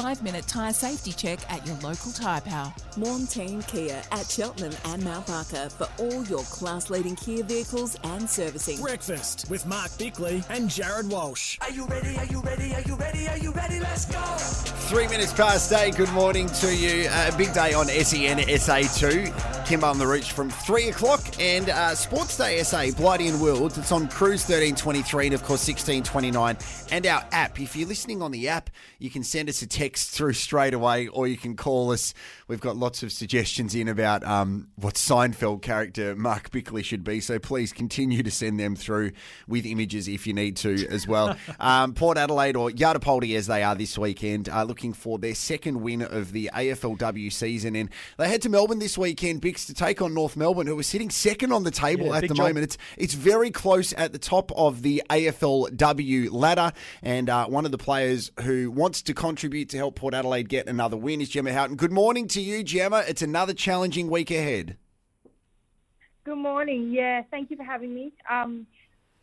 Five minute tyre safety check at your local Tyrepower. Warm Team Kia at Cheltenham and Mount Barker for all your class leading Kia vehicles and servicing. Breakfast with Mark Bickley and Jared Walsh. Are you ready? Are you ready? Are you ready? Are you ready? Let's go! Three minutes past eight. Good morning to you. Uh, a big day on SEN SA2. Kimber on the Reach from three o'clock. And uh, Sports Day SA, Blighty and Wilds. It's on Cruise 1323 and, of course, 1629. And our app. If you're listening on the app, you can send us a text through straight away or you can call us. We've got lots of suggestions in about um, what Seinfeld character Mark Bickley should be. So please continue to send them through with images if you need to as well. um, Port Adelaide or Yartapuulti as they are this weekend are looking for their second win of the AFLW season. And they head to Melbourne this weekend, Bicks, to take on North Melbourne, who are sitting second on the table Yeah, at the job. moment. It's it's very close at the top of the AFLW ladder. And uh, one of the players who wants to contribute to help Port Adelaide get another win is Gemma Houghton. Good morning to you, Gemma. It's another challenging week ahead. Good morning. Yeah, thank you for having me. Um,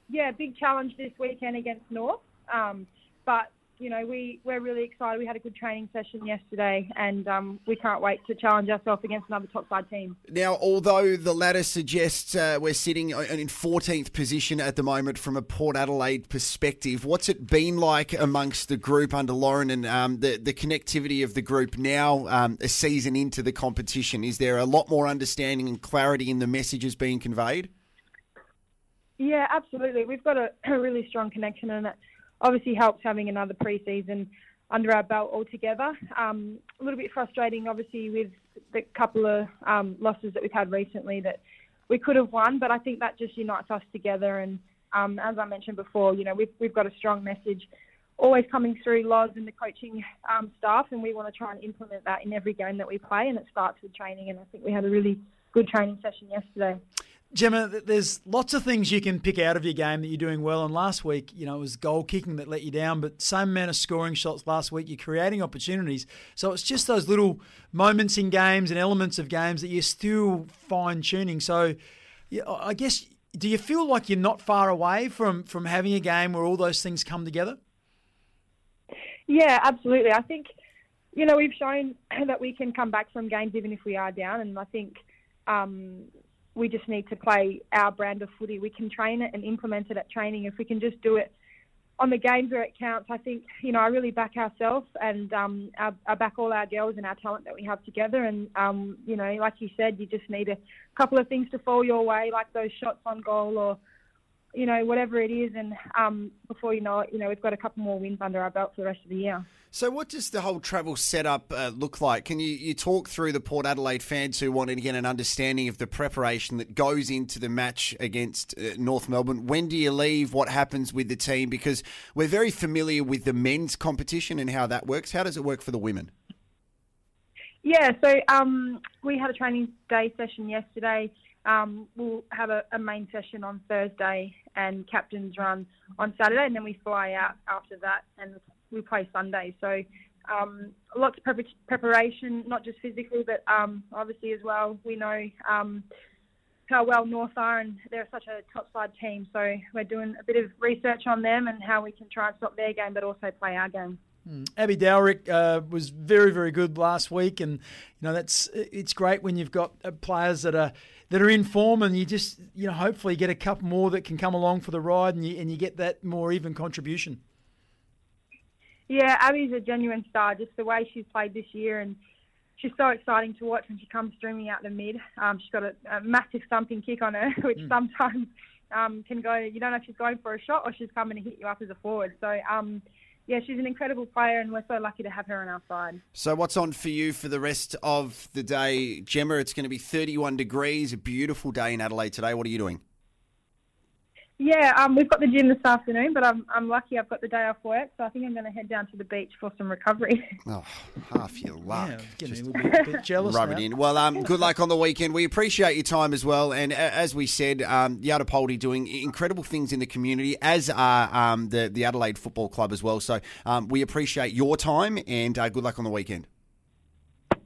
yeah, big challenge this weekend against North. Um, but you know, we we're really excited. We had a good training session yesterday, and um, we can't wait to challenge ourselves against another top side team. Now, although the ladder suggests uh, we're sitting in 14th position at the moment from a Port Adelaide perspective, what's it been like amongst the group under Lauren and um, the, the connectivity of the group now, um, a season into the competition? Is there a lot more understanding and clarity in the messages being conveyed? Yeah, absolutely. We've got a, a really strong connection, and it obviously helps having another preseason under our belt altogether. Um, a little bit frustrating, obviously, with the couple of um, losses that we've had recently that we could have won, but I think that just unites us together. And um, as I mentioned before, you know, we've, we've got a strong message always coming through Loz and the coaching um, staff, and we want to try and implement that in every game that we play, and it starts with training. And I think we had a really good training session yesterday. Gemma, there's lots of things you can pick out of your game that you're doing well. And last week, you know, it was goal kicking that let you down, but same amount of scoring shots last week. You're creating opportunities. So it's just those little moments in games and elements of games that you're still fine tuning. So yeah, I guess, do you feel like you're not far away from, from having a game where all those things come together? Yeah, absolutely. I think, you know, we've shown that we can come back from games even if we are down, and I think um, we just need to play our brand of footy. We can train it and implement it at training. If we can just do it on the games where it counts, I think, you know, I really back ourselves and um, I, I back all our girls and our talent that we have together. And, um, you know, like you said, you just need a couple of things to fall your way, like those shots on goal or, you know, whatever it is. And um, before you know it, you know, we've got a couple more wins under our belt for the rest of the year. So, what does the whole travel setup uh, look like? Can you, you talk through the Port Adelaide fans who wanted to get an understanding of the preparation that goes into the match against uh, North Melbourne? When do you leave? What happens with the team? Because we're very familiar with the men's competition and how that works. How does it work for the women? Yeah, so um, we had a training day session yesterday. Um, we'll have a, a main session on Thursday and captain's run on Saturday, and then we fly out after that and we play Sunday. So um, lots of prep- preparation, not just physically, but um, obviously as well. We know um, how well North are, and they're such a top side team. So we're doing a bit of research on them and how we can try and stop their game, but also play our game. Abbey Dowrick uh, was very, very good last week, and you know that's it's great when you've got uh, players that are that are in form, and you just you know hopefully get a couple more that can come along for the ride, and you and you get that more even contribution. Yeah, Abbey's a genuine star. Just the way she's played this year, and she's so exciting to watch when she comes streaming out the mid. Um, she's got a, a massive thumping kick on her, which sometimes um, can go. You don't know if she's going for a shot or she's coming to hit you up as a forward. So. Um, yeah, she's an incredible player, and we're so lucky to have her on our side. So, what's on for you for the rest of the day, Gemma? It's going to be 31 degrees, a beautiful day in Adelaide today. What are you doing? Yeah, um, we've got the gym this afternoon, but I'm I'm lucky I've got the day off work, so I think I'm going to head down to the beach for some recovery. Oh, half your luck. Yeah, getting Just a little bit, bit jealous Rub now. it in. Well, um, good luck on the weekend. We appreciate your time as well. And a- as we said, um, Yartapuulti doing incredible things in the community, as are um, the, the Adelaide Football Club as well. So um, we appreciate your time and uh, good luck on the weekend.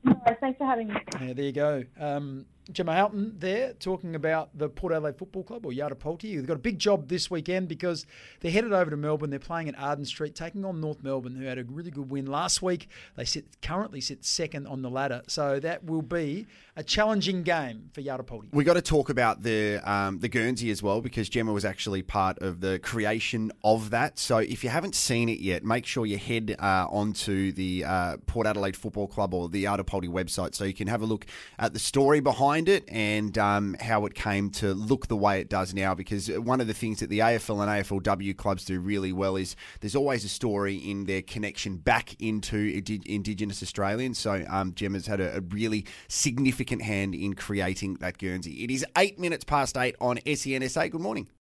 no, thanks for having me. Yeah, there you go. Um, Gemma Houghton there talking about the Port Adelaide Football Club or Yartapuulti. They've got a big job this weekend because they're headed over to Melbourne. They're playing at Arden Street, taking on North Melbourne, who had a really good win last week. They sit currently sit second on the ladder, so that will be a challenging game for Yartapuulti. We got to talk about the um, the Guernsey as well because Gemma was actually part of the creation of that. So if you haven't seen it yet, make sure you head uh, onto the uh, Port Adelaide Football Club or the Yartapuulti website so you can have a look at the story behind it and um, how it came to look the way it does now. Because one of the things that the AFL and AFLW clubs do really well is there's always a story in their connection back into Indigenous Australians. So um, Gemma's had a, a really significant hand in creating that Guernsey. It is eight minutes past eight on SENSA. Good morning.